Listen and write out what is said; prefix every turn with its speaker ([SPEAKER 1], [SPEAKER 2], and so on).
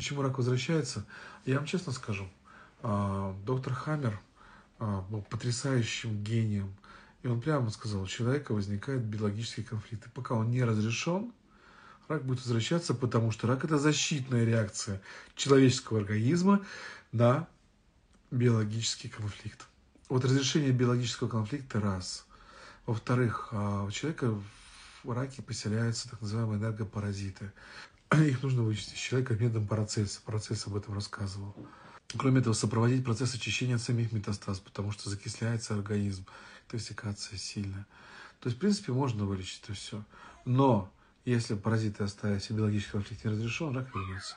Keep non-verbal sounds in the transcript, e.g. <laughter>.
[SPEAKER 1] Почему рак возвращается? Я вам честно скажу, а, доктор Хаммер а, был потрясающим гением. И он прямо сказал, у человека возникает биологический конфликт. И пока он не разрешен, рак будет возвращаться, потому что рак – это защитная реакция человеческого организма на биологический конфликт. Вот разрешение биологического конфликта – раз. Во-вторых, а, у человека в раке поселяются так называемые энергопаразиты. <clears throat> Их нужно вычистить из человека методом процесса. Процесс об этом рассказывал. Кроме этого, сопроводить процесс очищения от самих метастаз, потому что закисляется организм, интоксикация сильная. То есть, в принципе, можно вылечить это все. Но если паразиты оставить и биологический конфликт не разрешен, рак вернется.